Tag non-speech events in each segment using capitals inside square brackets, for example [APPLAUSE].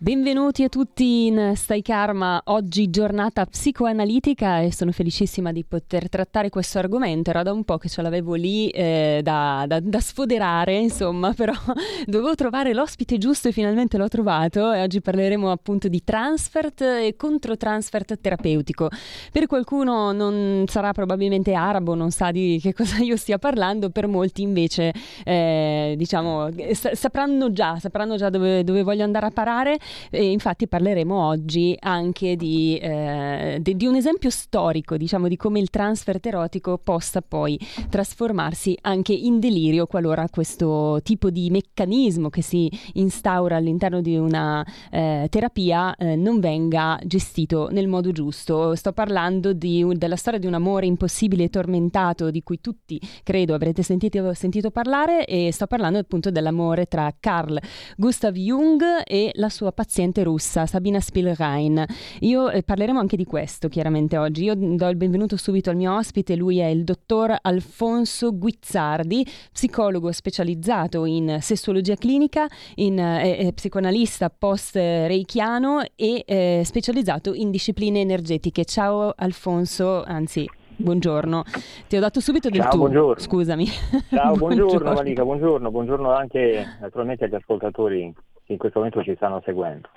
Benvenuti a tutti in Stai Karma, oggi giornata psicoanalitica e sono felicissima di poter trattare questo argomento, era da un po' che ce l'avevo lì eh, da, da, da, sfoderare, insomma, però [LAUGHS] dovevo trovare l'ospite giusto e finalmente l'ho trovato. E oggi parleremo appunto di transfert e controtransfert terapeutico. Per qualcuno non sarà probabilmente arabo, non sa di che [LAUGHS] cosa io stia parlando, per molti invece eh, diciamo sapranno già, sapranno già dove, dove voglio andare a parare e infatti parleremo oggi anche di, eh, di, di, un esempio storico, diciamo, di come il transfer erotico possa poi trasformarsi anche in delirio qualora questo tipo di meccanismo che si instaura all'interno di una eh, terapia eh, non venga gestito nel modo giusto. Sto parlando di, della storia di un amore impossibile e tormentato di cui tutti credo avrete sentito, sentito parlare e sto parlando appunto dell'amore tra Carl Gustav Jung e la sua paziente russa Sabina Spielrein. Io eh, parleremo anche di questo chiaramente oggi. Io do il benvenuto subito al mio ospite, lui è il dottor Alfonso Guizzardi, psicologo specializzato in sessuologia clinica, in, eh psicoanalista post-reichiano e eh, specializzato in discipline energetiche. Ciao Alfonso, anzi buongiorno. Ti ho dato subito del Ciao, tu. Buongiorno. Scusami. [LAUGHS] Ciao, buongiorno, buongiorno Malika, buongiorno, buongiorno anche naturalmente agli ascoltatori che in questo momento ci stanno seguendo.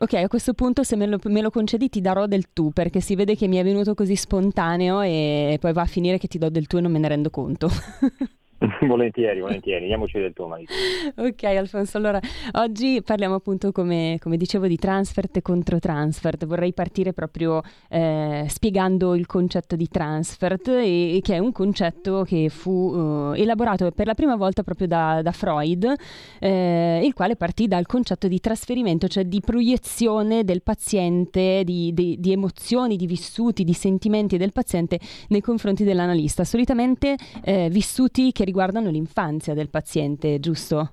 Ok, a questo punto se me lo, me lo, concedi ti darò del tu perché si vede che mi è venuto così spontaneo e poi va a finire che ti do del tu e non me ne rendo conto. [LAUGHS] [LAUGHS] volentieri, volentieri, diamoci del tuo marito. Ok Alfonso, allora oggi parliamo appunto come, come dicevo di transfert e controtransfert, vorrei partire proprio eh, spiegando il concetto di transfert e, che è un concetto che fu eh, elaborato per la prima volta proprio da, da Freud, eh, il quale partì dal concetto di trasferimento, cioè di proiezione del paziente, di, di, di emozioni, di vissuti, di sentimenti del paziente nei confronti dell'analista, solitamente eh, vissuti che riguardano l'infanzia del paziente, giusto?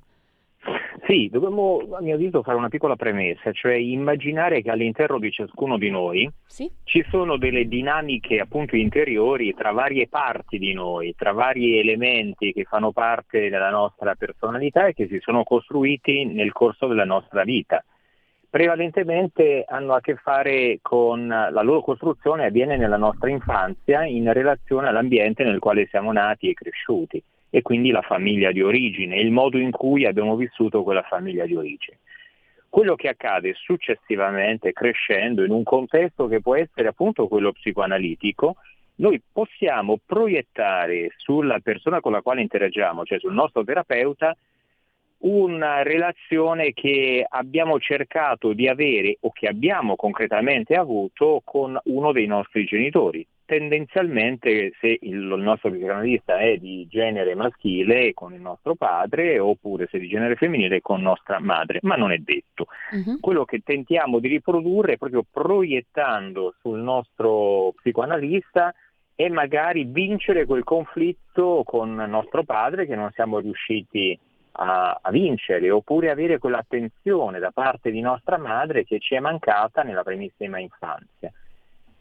Sì, dobbiamo a mio avviso fare una piccola premessa, cioè immaginare che all'interno di ciascuno di noi sì. ci sono delle dinamiche appunto interiori tra varie parti di noi, tra vari elementi che fanno parte della nostra personalità e che si sono costruiti nel corso della nostra vita. Prevalentemente hanno a che fare con la loro costruzione avviene nella nostra infanzia in relazione all'ambiente nel quale siamo nati e cresciuti e quindi la famiglia di origine, il modo in cui abbiamo vissuto quella famiglia di origine. Quello che accade successivamente crescendo in un contesto che può essere appunto quello psicoanalitico, noi possiamo proiettare sulla persona con la quale interagiamo, cioè sul nostro terapeuta, una relazione che abbiamo cercato di avere o che abbiamo concretamente avuto con uno dei nostri genitori. Tendenzialmente se il, nostro psicanalista è di genere maschile con il nostro padre oppure se di genere femminile con nostra madre, ma non è detto. Uh-huh. Quello che tentiamo di riprodurre è proprio proiettando sul nostro psicoanalista e magari vincere quel conflitto con nostro padre che non siamo riusciti a a, a, vincere oppure avere quell'attenzione da parte di nostra madre che ci è mancata nella primissima infanzia.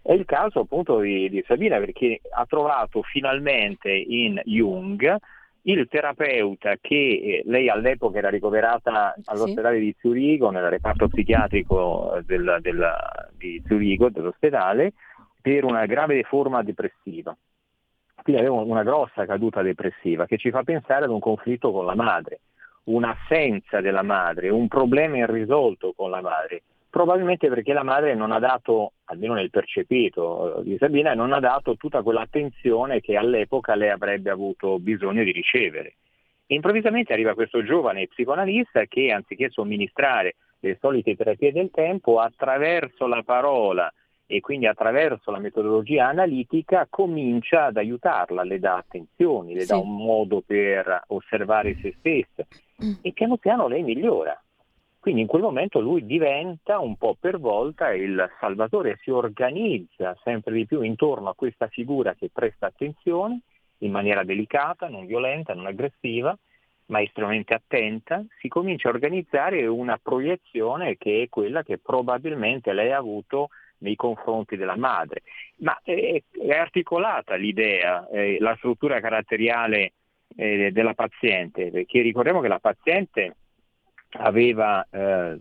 È il caso appunto di, di Sabina perché ha trovato finalmente in Jung il terapeuta che eh, lei all'epoca era ricoverata all'ospedale sì. di Zurigo, nel reparto psichiatrico del, del, di Zurigo, dell'ospedale, per una grave forma depressiva. Quindi aveva una grossa caduta depressiva che ci fa pensare ad un conflitto con la madre, un'assenza della madre, un problema irrisolto con la madre, probabilmente perché la madre non ha dato, almeno nel percepito di Sabina, non ha dato tutta quell'attenzione che all'epoca lei avrebbe avuto bisogno di ricevere. E improvvisamente arriva questo giovane psicoanalista che anziché somministrare le solite terapie del tempo, attraverso la parola, e quindi attraverso la metodologia analitica comincia ad aiutarla, le dà attenzioni, le sì. dà un modo per osservare se stessa mm. e piano piano lei migliora. Quindi in quel momento lui diventa un po' per volta il salvatore, si organizza sempre di più intorno a questa figura che presta attenzione in maniera delicata, non violenta, non aggressiva, ma estremamente attenta, si comincia a organizzare una proiezione che è quella che probabilmente lei ha avuto nei confronti della madre. Ma è, è articolata l'idea, eh, la struttura caratteriale eh, della paziente, perché ricordiamo che la paziente aveva eh,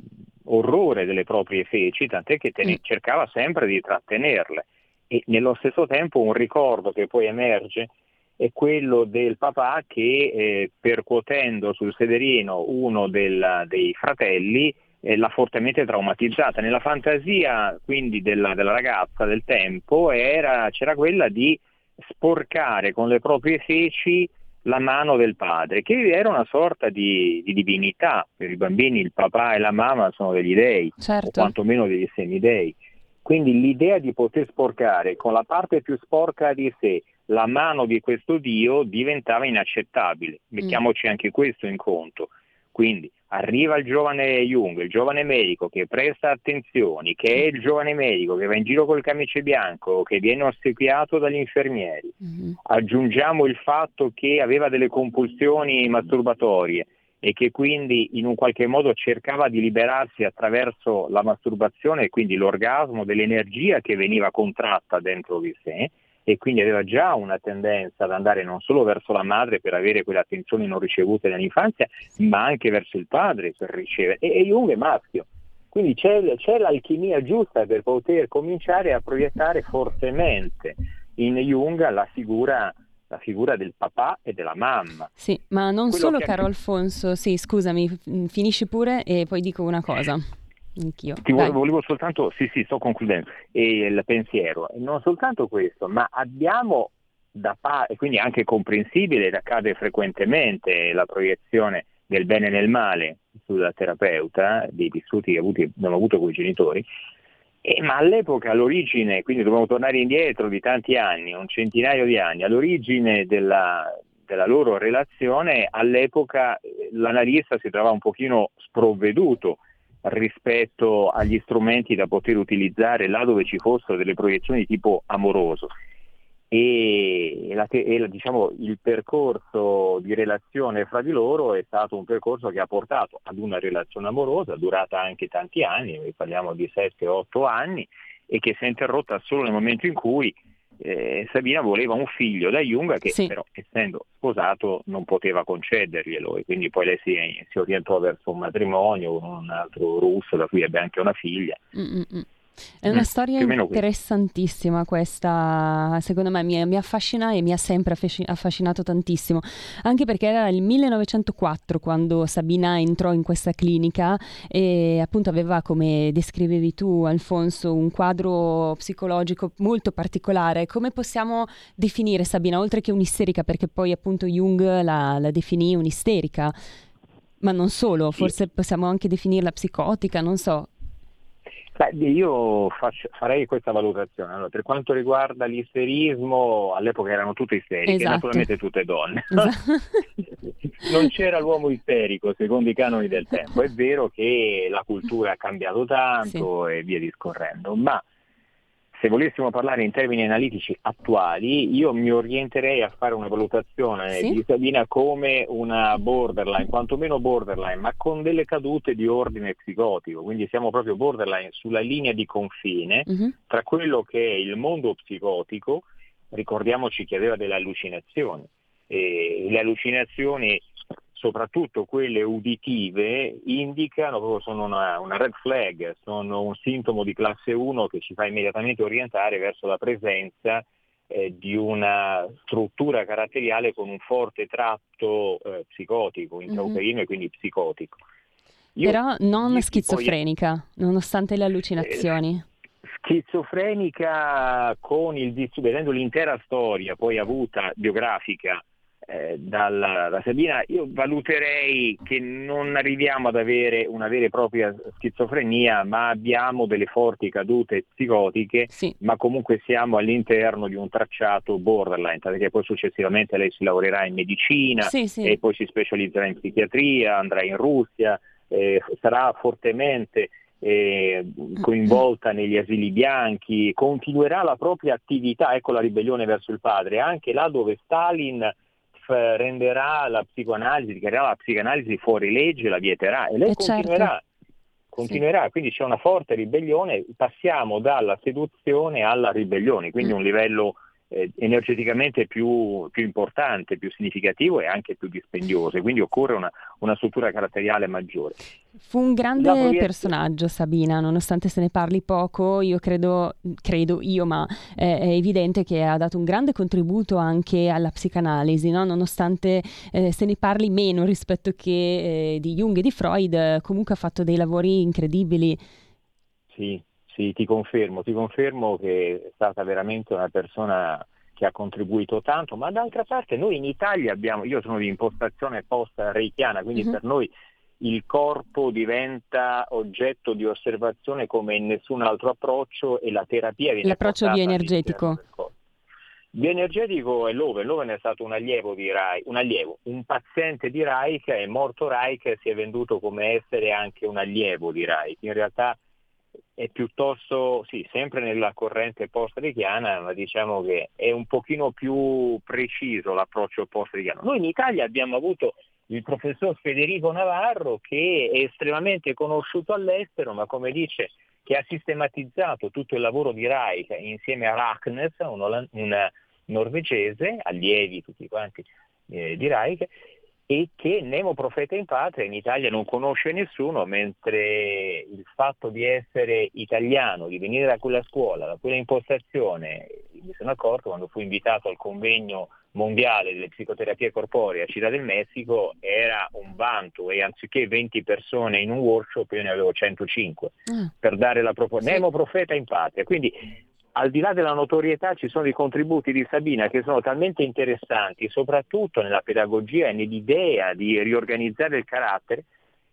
orrore delle proprie feci, tant'è che ne- mm. cercava sempre di trattenerle e nello stesso tempo un ricordo che poi emerge è quello del papà che eh, percuotendo sul sederino uno del, dei fratelli eh, l'ha fortemente traumatizzata. Nella fantasia quindi della, della ragazza del tempo era, c'era quella di sporcare con le proprie feci la mano del padre, che era una sorta di, di, divinità. Per i bambini il papà e la mamma sono degli dei, certo. o quantomeno degli semidei. Quindi l'idea di poter sporcare con la parte più sporca di sé la mano di questo Dio diventava inaccettabile. Mettiamoci mm. anche questo in conto. Quindi arriva il giovane Jung, il giovane medico che presta attenzioni, che è il giovane medico che va in giro col camice bianco, che viene ossequiato dagli infermieri. Mm-hmm. Aggiungiamo il fatto che aveva delle compulsioni masturbatorie e che quindi in un qualche modo cercava di liberarsi attraverso la masturbazione e quindi l'orgasmo dell'energia che veniva contratta dentro di sé e quindi aveva già una tendenza ad andare non solo verso la madre per avere quelle attenzioni non ricevute nell'infanzia, ma anche verso il padre per ricevere. E, e Jung è maschio. Quindi c'è, c'è l'alchimia giusta per poter cominciare a proiettare fortemente in Jung la figura la figura del papà e della mamma. Sì, ma non Quello solo, caro Alfonso, sì, scusami, finisci pure e poi dico una cosa. Anch'io. Ti volevo, volevo soltanto, sì sì, sto concludendo, e il pensiero, non soltanto questo, ma abbiamo da parte, e quindi anche comprensibile ed accade frequentemente la proiezione del bene e del male sulla terapeuta, dei vissuti che abbiamo avuto con i genitori, e, ma all'epoca, all'origine, quindi dobbiamo tornare indietro di tanti anni, un centinaio di anni, all'origine della, della loro relazione, all'epoca l'analista si trovava un pochino sprovveduto rispetto agli strumenti da poter utilizzare là dove ci fossero delle proiezioni di tipo amoroso. E, la, e diciamo, il percorso di relazione fra di loro è stato un percorso che ha portato ad una relazione amorosa durata anche tanti anni, parliamo di 7-8 anni, e che si è interrotta solo nel momento in cui eh, Sabina voleva un figlio da Jung che sì. però essendo sposato non poteva concederglielo e quindi poi lei si, si orientò verso un matrimonio con un altro russo da cui ebbe anche una figlia. Mm-mm. È una mm, storia interessantissima questa, secondo me mi, mi, affascina e mi ha sempre affascinato tantissimo, anche perché era il 1904 quando Sabina entrò in questa clinica e appunto aveva, come descrivevi tu Alfonso, un quadro psicologico molto particolare. Come possiamo definire Sabina, oltre che un'isterica, perché poi appunto Jung la, la definì un'isterica? Ma non solo, forse possiamo anche definirla psicotica, non so. Beh, io faccio, farei questa valutazione. Allora, per quanto riguarda l'isterismo, all'epoca erano tutte isteriche, esatto. naturalmente tutte donne. [LAUGHS] Esatto. non c'era l'uomo isterico secondo i canoni del tempo. È vero che la cultura ha cambiato tanto sì. e via discorrendo, ma se volessimo parlare in termini analitici attuali, io mi orienterei a fare una valutazione sì? di Sabina come una borderline, quantomeno borderline, ma con delle cadute di ordine psicotico, quindi siamo proprio borderline sulla linea di confine uh-huh. tra quello che è il mondo psicotico, ricordiamoci che aveva delle allucinazioni, e le allucinazioni soprattutto quelle uditive, indicano, sono una, una, red flag, sono un sintomo di classe 1 che ci fa immediatamente orientare verso la presenza eh, di una struttura caratteriale con un forte tratto eh, psicotico, intrauterino mm-hmm. e quindi psicotico. Io, Però non schizofrenica, poi, nonostante le allucinazioni. Eh, schizofrenica con il vedendo l'intera storia poi avuta biografica eh, dalla, da Sabina, io valuterei che non arriviamo ad avere una vera e propria schizofrenia, ma abbiamo delle forti cadute psicotiche, sì. ma comunque siamo all'interno di un tracciato borderline, perché poi successivamente lei si laureerà in medicina sì, sì. e poi si specializzerà in psichiatria, andrà in Russia, eh, sarà fortemente eh, coinvolta negli asili bianchi, continuerà la propria attività, ecco la ribellione verso il padre, anche là dove Stalin renderà la psicoanalisi, dichiarerà la psicoanalisi fuori legge, la vieterà e lei eh continuerà. Certo. Continuerà, sì. quindi c'è una forte ribellione, passiamo dalla seduzione alla ribellione, quindi mm. un livello eh, energeticamente più, più, importante, più significativo e anche più dispendioso, quindi occorre una, una struttura caratteriale maggiore. Fu un grande proiezione... personaggio Sabina, nonostante se ne parli poco, io credo, credo io, ma è, è, evidente che ha dato un grande contributo anche alla psicanalisi, no? nonostante eh, se ne parli meno rispetto che eh, di Jung e di Freud, comunque ha fatto dei lavori incredibili. Sì, sì, ti confermo, ti confermo che è stata veramente una persona che ha contribuito tanto, ma d'altra parte noi in Italia abbiamo, io sono di impostazione post-reichiana, quindi uh-huh. per noi il corpo diventa oggetto di osservazione come in nessun altro approccio e la terapia viene L'approccio bioenergetico. Bioenergetico è l'Oven, l'Oven è stato un allievo di Reich, un allievo, un paziente di Reich, è morto Reich e si è venduto come essere anche un allievo di Reich. In realtà è piuttosto, sì, sempre nella corrente post-richiana, ma diciamo che è un pochino più preciso l'approccio post-richiano. Noi in Italia abbiamo avuto il professor Federico Navarro che è estremamente conosciuto all'estero, ma come dice che ha sistematizzato tutto il lavoro di Reich insieme a Rachnes, un, un norvegese, allievi tutti quanti eh, di Reich, e che Nemo Profeta in Patria in Italia non conosce nessuno, mentre il fatto di essere italiano, di venire da quella scuola, da quella impostazione, mi sono accorto quando fui invitato al convegno mondiale delle psicoterapie corporee a Città del Messico, era un vanto e anziché 20 persone in un workshop io ne avevo 105 mm. per dare la proposta. Nemo Profeta in Patria. Quindi al di là della notorietà ci sono i contributi di Sabina che sono talmente interessanti, soprattutto nella pedagogia e nell'idea di riorganizzare il carattere,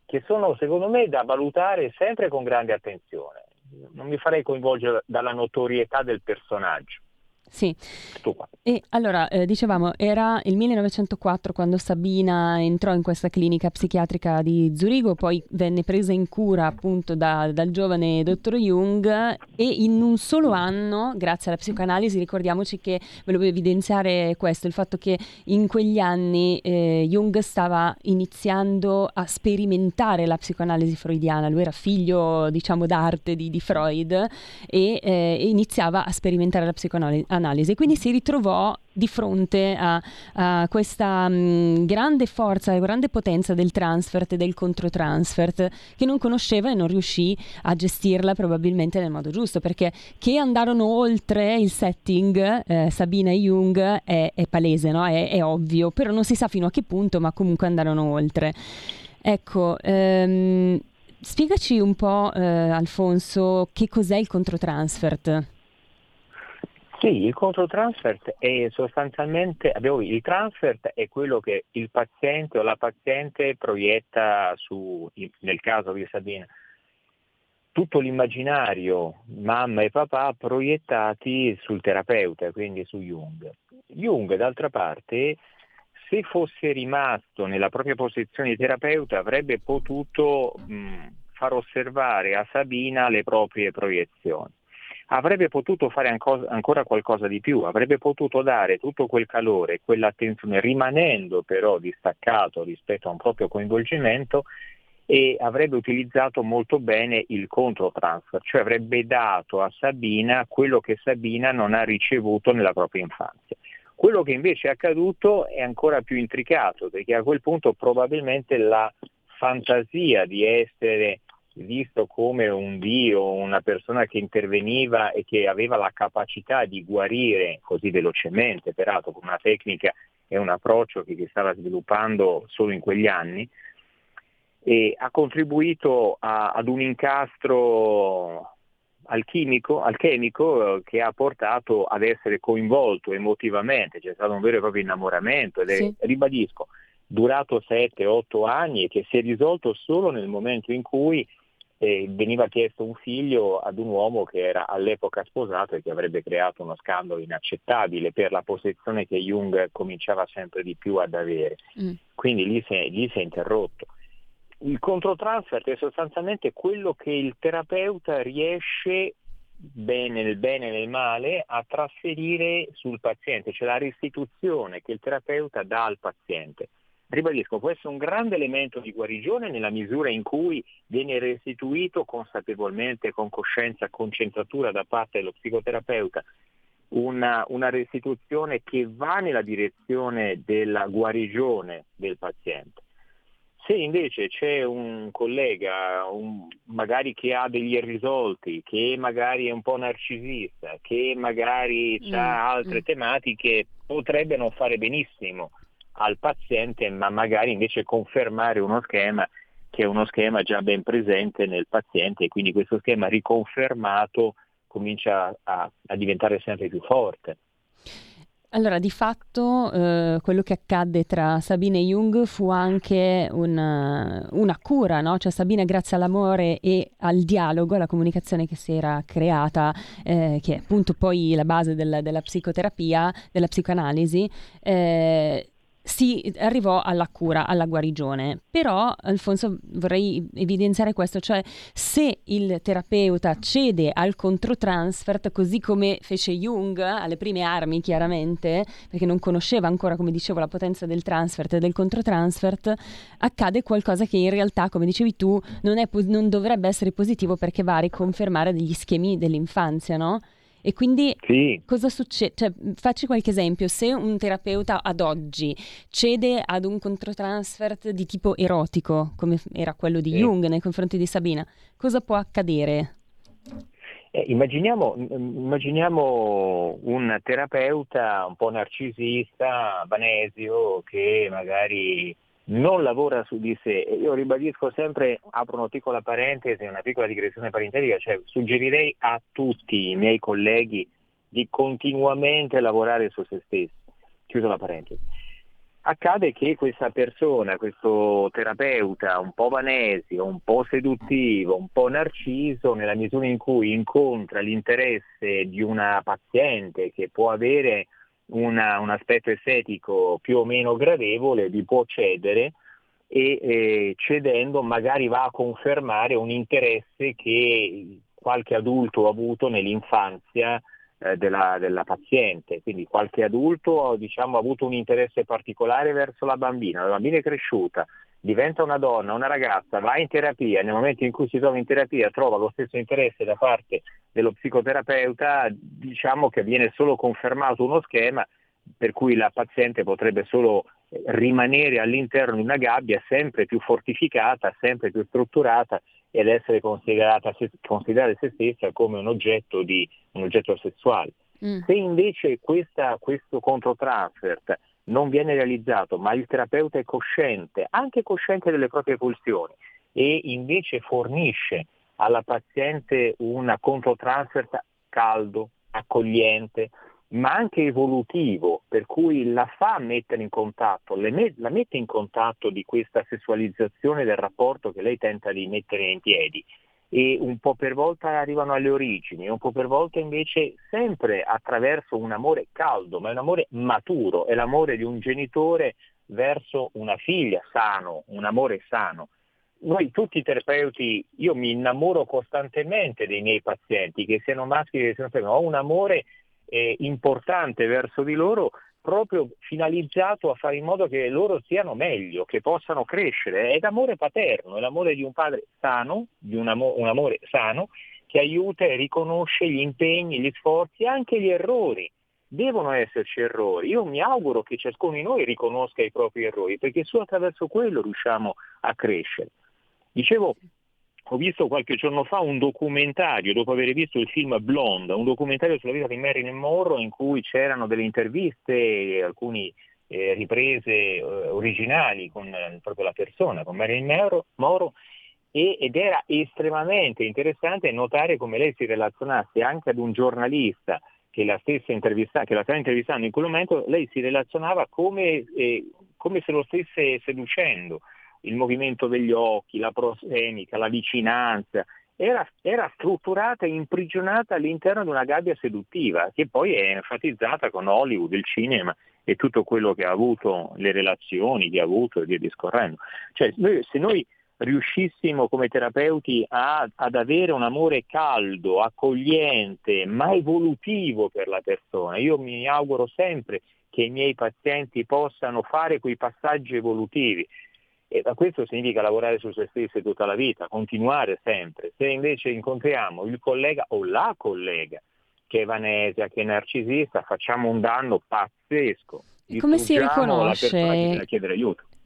che sono secondo me da valutare sempre con grande attenzione. Non mi farei coinvolgere dalla notorietà del personaggio. Sì. E allora, eh, dicevamo, era il 1904 quando Sabina entrò in questa clinica psichiatrica di Zurigo, poi venne presa in cura appunto da, dal giovane dottor Jung e in un solo anno, grazie alla psicoanalisi, ricordiamoci che volevo evidenziare questo, il fatto che in quegli anni eh, Jung stava iniziando a sperimentare la psicoanalisi freudiana, lui era figlio diciamo d'arte di, di Freud e eh, iniziava a sperimentare la psicoanalisi analisi. Quindi si ritrovò di fronte a, a questa mh, mm, grande forza, grande potenza del transfert e del controtransfert che non conosceva e non riuscì a gestirla probabilmente nel modo giusto perché che andarono oltre il setting eh, Sabina e Jung è, è palese, no? è, è, ovvio, però non si sa fino a che punto, ma comunque andarono oltre. Ecco, ehm, spiegaci un po', eh, Alfonso, che cos'è il controtransfert? Sì, il controtransfert è sostanzialmente, abbiamo, il transfert è quello che il paziente o la paziente proietta su, nel caso di Sabina, tutto l'immaginario, mamma e papà, proiettati sul terapeuta, quindi su Jung. Jung, d'altra parte, se fosse rimasto nella propria posizione di terapeuta, avrebbe potuto mh, far osservare a Sabina le proprie proiezioni avrebbe potuto fare ancora qualcosa di più, avrebbe potuto dare tutto quel calore, quell'attenzione, rimanendo però distaccato rispetto a un proprio coinvolgimento e avrebbe utilizzato molto bene il controtransfer, cioè avrebbe dato a Sabina quello che Sabina non ha ricevuto nella propria infanzia. Quello che invece è accaduto è ancora più intricato, perché a quel punto probabilmente la fantasia di essere visto come un dio, una persona che interveniva e che aveva la capacità di guarire così velocemente, peraltro con una tecnica e un approccio che si stava sviluppando solo in quegli anni, e ha contribuito a, ad un incastro alchimico, alchemico eh, che ha portato ad essere coinvolto emotivamente, c'è stato un vero e proprio innamoramento ed è, sì. ribadisco, durato 7-8 anni e che si è risolto solo nel momento in cui eh, veniva chiesto un figlio ad un uomo che era all'epoca sposato e che avrebbe creato uno scandalo inaccettabile per la posizione che Jung cominciava sempre di più ad avere. Mm. Quindi lì si, è, lì si è interrotto. Il controtransfert è sostanzialmente quello che il terapeuta riesce bene nel bene e nel male a trasferire sul paziente, cioè la restituzione che il terapeuta dà al paziente. Ribadisco, può essere un grande elemento di guarigione nella misura in cui viene restituito consapevolmente, con coscienza, concentratura da parte dello psicoterapeuta una, una, restituzione che va nella direzione della guarigione del paziente. Se invece c'è un collega, un, magari che ha degli irrisolti, che magari è un po' narcisista, che magari mm. ha altre mm. tematiche, potrebbe non fare benissimo al paziente, ma magari invece confermare uno schema che è uno schema già ben presente nel paziente e quindi questo schema riconfermato comincia a, a diventare sempre più forte. Allora, di fatto eh, quello che accadde tra Sabine e Jung fu anche una, una cura, no? Cioè Sabine grazie all'amore e al dialogo, alla comunicazione che si era creata, eh, che è appunto poi la base del, della psicoterapia, della psicoanalisi, eh, si arrivò alla cura, alla guarigione. Però, Alfonso, vorrei evidenziare questo, cioè se il terapeuta cede al controtransfert, così come fece Jung alle prime armi, chiaramente, perché non conosceva ancora, come dicevo, la potenza del transfert e del controtransfert, accade qualcosa che in realtà, come dicevi tu, non, è, non dovrebbe essere positivo perché va a riconfermare degli schemi dell'infanzia, no? E quindi sì. cosa succede? Cioè, facci qualche esempio, se un terapeuta ad oggi cede ad un controtransfert di tipo erotico, come era quello di sì. Jung nei confronti di Sabina, cosa può accadere? Eh, immaginiamo, immaginiamo, un terapeuta un po' narcisista, vanesio, che magari non lavora su di sé. Io ribadisco sempre, apro una piccola parentesi, una piccola digressione parentetica, cioè suggerirei a tutti i miei colleghi di continuamente lavorare su se stessi. Chiuso la parentesi. Accade che questa persona, questo terapeuta un po' vanesio, un po' seduttivo, un po' narciso, nella misura in cui incontra l'interesse di una paziente che può avere una, un aspetto estetico più o meno gradevole, vi può cedere e eh, cedendo magari va a confermare un interesse che qualche adulto ha avuto nell'infanzia eh, della, della, paziente, quindi qualche adulto diciamo, ha avuto un interesse particolare verso la bambina, la bambina è cresciuta, diventa una donna, una ragazza, va in terapia, nel momento in cui si trova in terapia trova lo stesso interesse da parte dello psicoterapeuta, diciamo che viene solo confermato uno schema per cui la paziente potrebbe solo rimanere all'interno di una gabbia sempre più fortificata, sempre più strutturata ed essere considerata, considerare se stessa come un oggetto, di, un oggetto sessuale. Mm. Se invece questa, questo controtransfert non viene realizzato, ma il terapeuta è cosciente, anche cosciente delle proprie pulsioni, e invece fornisce alla paziente un controtransfert caldo, accogliente, ma anche evolutivo, per cui la fa mettere in contatto, la mette in contatto di questa sessualizzazione del rapporto che lei tenta di mettere in piedi e un po' per volta arrivano alle origini, un po' per volta invece sempre attraverso un amore caldo, ma è un amore maturo, è l'amore di un genitore verso una figlia sano, un amore sano. Noi tutti i terapeuti, io mi innamoro costantemente dei miei pazienti, che siano maschi che siano femmine, ho un amore eh, importante verso di loro proprio finalizzato a fare in modo che loro siano meglio, che possano crescere. È l'amore paterno, è l'amore di un padre sano, di un, amo- un amore sano, che aiuta e riconosce gli impegni, gli sforzi, anche gli errori. Devono esserci errori. Io mi auguro che ciascuno di noi riconosca i propri errori, perché solo attraverso quello riusciamo a crescere. Dicevo, ho visto qualche giorno fa un documentario, dopo aver visto il film Blonde, un documentario sulla vita di Marilyn Monroe in cui c'erano delle interviste, alcune eh, riprese eh, originali con eh, proprio la persona, con Marilyn Monroe, e, ed era estremamente interessante notare come lei si relazionasse anche ad un giornalista che la, intervista, che la stava intervistando in quel momento, lei si relazionava come, eh, come se lo stesse seducendo il movimento degli occhi, la prosemica, la vicinanza, era, era, strutturata e imprigionata all'interno di una gabbia seduttiva che poi è enfatizzata con Hollywood, il cinema e tutto quello che ha avuto, le relazioni che ha avuto e via discorrendo. Cioè, noi, se noi riuscissimo come terapeuti a, ad avere un amore caldo, accogliente, ma evolutivo per la persona. Io mi auguro sempre che i miei pazienti possano fare quei passaggi evolutivi. E questo significa lavorare su se stessi tutta la vita, continuare sempre. Se invece incontriamo il collega o la collega che è vanesia, che è narcisista, facciamo un danno pazzesco. Come si riconosce?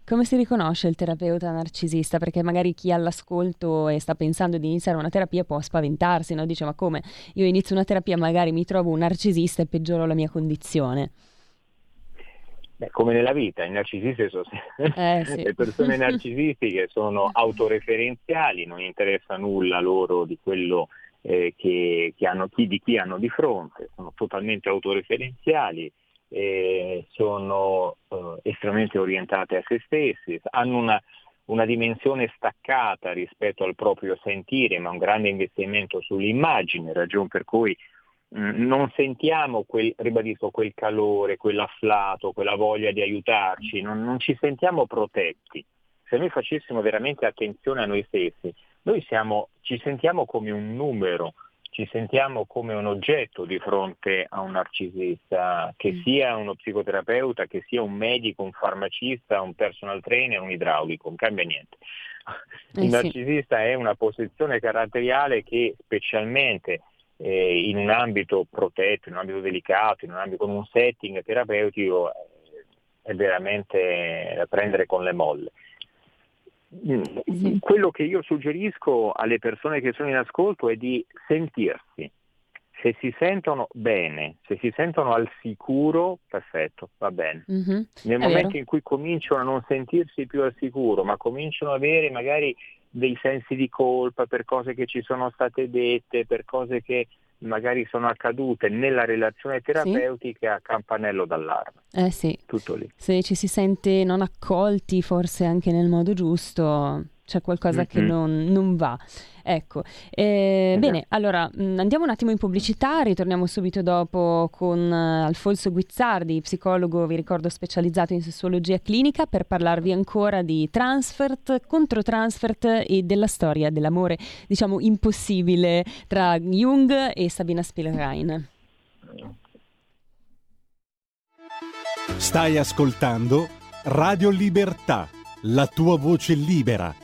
Come si riconosce il terapeuta narcisista? Perché magari chi all'ascolto e sta pensando di iniziare una terapia può spaventarsi, no? Dice ma come? Io inizio una terapia, magari mi trovo un narcisista e peggioro la mia condizione. Beh, come nella vita, i narcisisti sono eh, [LAUGHS] sì. le persone narcisistiche sono [LAUGHS] autoreferenziali, non interessa nulla loro di quello eh, che, che hanno, chi, di chi hanno di fronte, sono totalmente autoreferenziali, eh, sono eh, estremamente orientate a se stessi, hanno una, una, dimensione staccata rispetto al proprio sentire, ma un grande investimento sull'immagine, ragione per cui non sentiamo quel, ribadisco, quel calore, quell'afflato, quella voglia di aiutarci, non, non ci sentiamo protetti. Se noi facessimo veramente attenzione a noi stessi, noi siamo, ci sentiamo come un numero, ci sentiamo come un oggetto di fronte a un narcisista, che mm. sia uno psicoterapeuta, che sia un medico, un farmacista, un personal trainer, un idraulico, non cambia niente. Il eh narcisista è una posizione caratteriale che specialmente eh, in un ambito protetto, in un ambito delicato, in un ambito con un setting terapeutico eh, è veramente da prendere con le molle. Sì. Quello che io suggerisco alle persone che sono in ascolto è di sentirsi. Se si sentono bene, se si sentono al sicuro, perfetto, va bene. Mm-hmm. Nel momento vero. in cui cominciano a non sentirsi più al sicuro, ma cominciano ad avere magari dei sensi di colpa per cose che ci sono state dette, per cose che magari sono accadute nella relazione terapeutica, sì. campanello d'allarme. Eh sì. Tutto lì. Se ci si sente non accolti, forse anche nel modo giusto, c'è qualcosa mm-hmm. che non, non, va. Ecco, eh, esatto. bene, allora mh, mm, andiamo un attimo in pubblicità, ritorniamo subito dopo con uh, Alfonso Guizzardi, psicologo, vi ricordo, specializzato in sessuologia clinica, per parlarvi ancora di transfert, controtransfert e della storia dell'amore, diciamo, impossibile tra Jung e Sabina Spielrein. Stai ascoltando Radio Libertà, la tua voce libera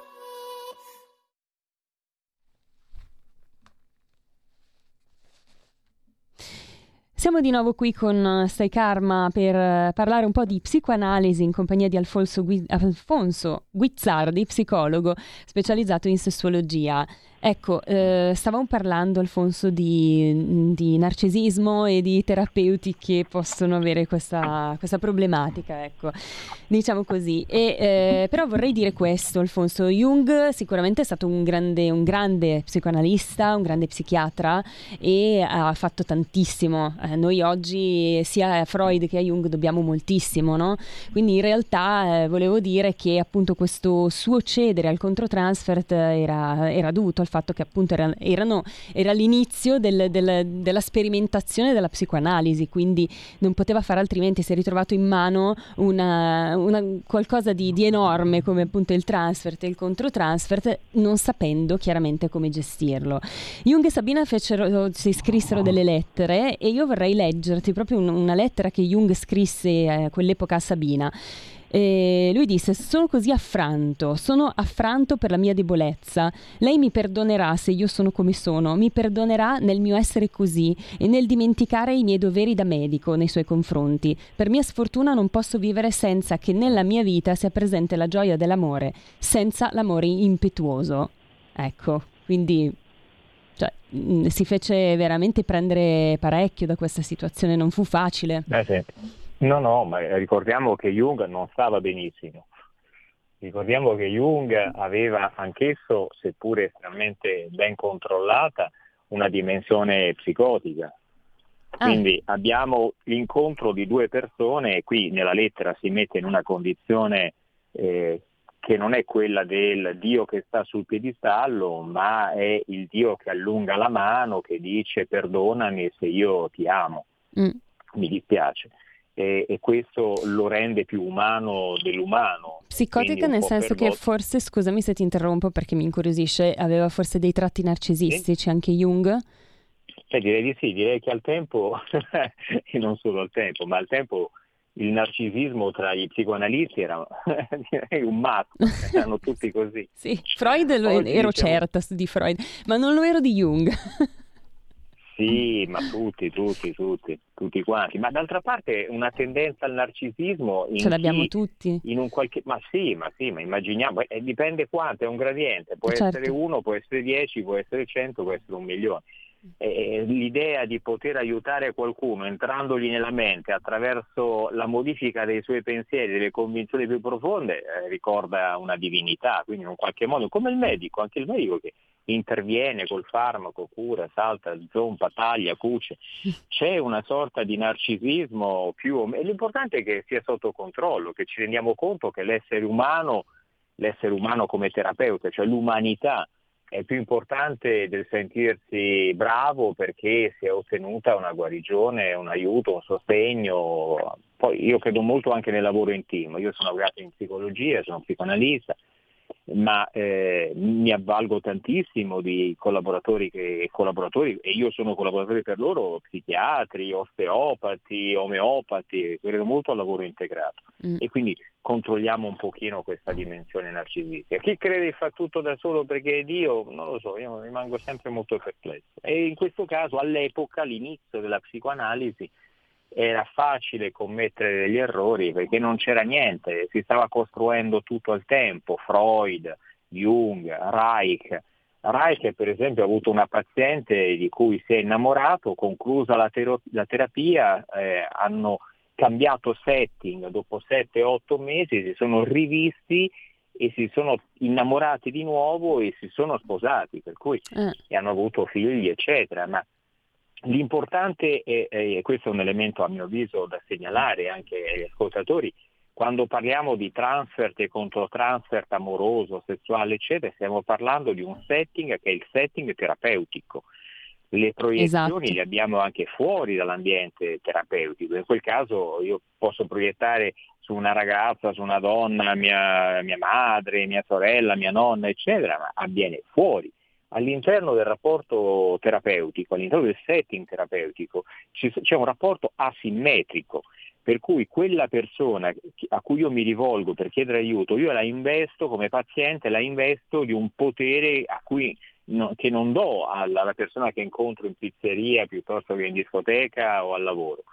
Siamo di nuovo qui con eh, Stai Karma per eh, parlare un po' di psicoanalisi in compagnia di Alfonso, Gui- Alfonso Guizzardi, psicologo specializzato in sessuologia. Ecco, eh, stavamo parlando, Alfonso, di, di, narcisismo e di terapeuti che possono avere questa, questa problematica, ecco, diciamo così. E, eh, però vorrei dire questo, Alfonso, Jung sicuramente è stato un grande, un grande psicoanalista, un grande psichiatra e ha fatto tantissimo. Eh, noi oggi, sia a Freud che a Jung, dobbiamo moltissimo, no? Quindi in realtà eh, volevo dire che appunto questo suo cedere al controtransfert era, era dovuto al fatto che appunto era, erano, era l'inizio del, del, della sperimentazione della psicoanalisi, quindi non poteva fare altrimenti, si è ritrovato in mano una, una, qualcosa di, di, enorme come appunto il transfert e il controtransfert, non sapendo chiaramente come gestirlo. Jung e Sabina fecero, si scrissero delle lettere e io vorrei leggerti proprio un, una lettera che Jung scrisse a quell'epoca a Sabina. E lui disse: Sono così affranto, sono affranto per la mia debolezza. Lei mi perdonerà se io sono come sono, mi perdonerà nel mio essere così e nel dimenticare i miei doveri da medico nei suoi confronti. Per mia sfortuna non posso vivere senza che nella mia vita sia presente la gioia dell'amore, senza l'amore impetuoso. Ecco, quindi cioè, si fece veramente prendere parecchio da questa situazione, non fu facile. Eh sì. No, no, ma ricordiamo che Jung non stava benissimo. Ricordiamo che Jung aveva anch'esso, seppure estremamente ben controllata, una dimensione psicotica. Ah. Quindi ah. abbiamo l'incontro di due persone e qui nella lettera si mette in una condizione eh, che non è quella del Dio che sta sul piedistallo, ma è il Dio che allunga la mano, che dice perdonami se io ti amo. Mm. Mi dispiace e, e, questo lo rende più umano dell'umano. Psicotica nel senso che forse, scusami se ti interrompo perché mi incuriosisce, aveva forse dei tratti narcisistici sì? anche Jung? Cioè, direi di sì, direi che al tempo, [LAUGHS] e non solo al tempo, ma al tempo il narcisismo tra i psicoanalisti era [LAUGHS] direi un matto, [LAUGHS] erano tutti così. Sì, Freud lo Oggi, ero diciamo... certa di Freud, ma non lo ero di Jung. Sì, ma tutti, tutti, tutti, tutti quanti. Ma d'altra parte una tendenza al narcisismo... Ce l'abbiamo chi, tutti. In un qualche... Ma sì, ma sì, ma immaginiamo, eh, dipende quanto, è un gradiente, può certo. essere uno, può essere dieci, può essere cento, può essere un milione. Eh, l'idea di poter aiutare qualcuno entrandogli nella mente attraverso la modifica dei suoi pensieri, delle convinzioni più profonde, eh, ricorda una divinità, quindi in un qualche modo, come il medico, anche il medico che interviene col farmaco, cura, salta, zompa, taglia, cuce. C'è una sorta di narcisismo più o meno. L'importante è che sia sotto controllo, che ci rendiamo conto che l'essere umano, l'essere umano come terapeuta, cioè l'umanità, è più importante del sentirsi bravo perché si è ottenuta una guarigione, un aiuto, un sostegno. Poi io credo molto anche nel lavoro in team, io sono laureato in psicologia, sono psicoanalista, ma eh, mi avvalgo tantissimo di collaboratori, che, collaboratori e io sono collaboratore per loro, psichiatri, osteopati, omeopati, credo molto al lavoro integrato mm. e quindi controlliamo un pochino questa dimensione narcisistica. Chi crede di fare tutto da solo perché è Dio, non lo so, io rimango sempre molto perplesso. E in questo caso all'epoca, all'inizio della psicoanalisi, era facile commettere degli errori perché non c'era niente, si stava costruendo tutto il tempo, Freud, Jung, Reich. Reich per esempio ha avuto una paziente di cui si è innamorato, conclusa la, ter- la terapia, eh, hanno cambiato setting, dopo 7-8 mesi si sono rivisti e si sono innamorati di nuovo e si sono sposati, per cui eh. hanno avuto figli, eccetera. Ma L'importante, è, e questo è un elemento a mio avviso da segnalare anche agli ascoltatori, quando parliamo di transfert e controtransfert amoroso, sessuale, eccetera, stiamo parlando di un setting che è il setting terapeutico. Le proiezioni esatto. le abbiamo anche fuori dall'ambiente terapeutico. In quel caso io posso proiettare su una ragazza, su una donna, mia, mia madre, mia sorella, mia nonna, eccetera, ma avviene fuori all'interno del rapporto terapeutico, all'interno del setting terapeutico, c'è un rapporto asimmetrico, per cui quella persona a cui io mi rivolgo per chiedere aiuto, io la investo come paziente, la investo di un potere cui, no, che non do alla, alla persona che incontro in pizzeria piuttosto che in discoteca o al lavoro.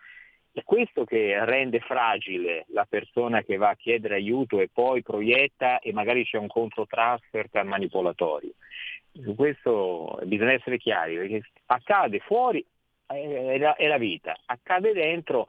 È questo che rende fragile la persona che va a chiedere aiuto e poi proietta e magari c'è un controtransfer manipolatorio. Su questo bisogna essere chiari, perché accade fuori è la, è la vita, accade dentro,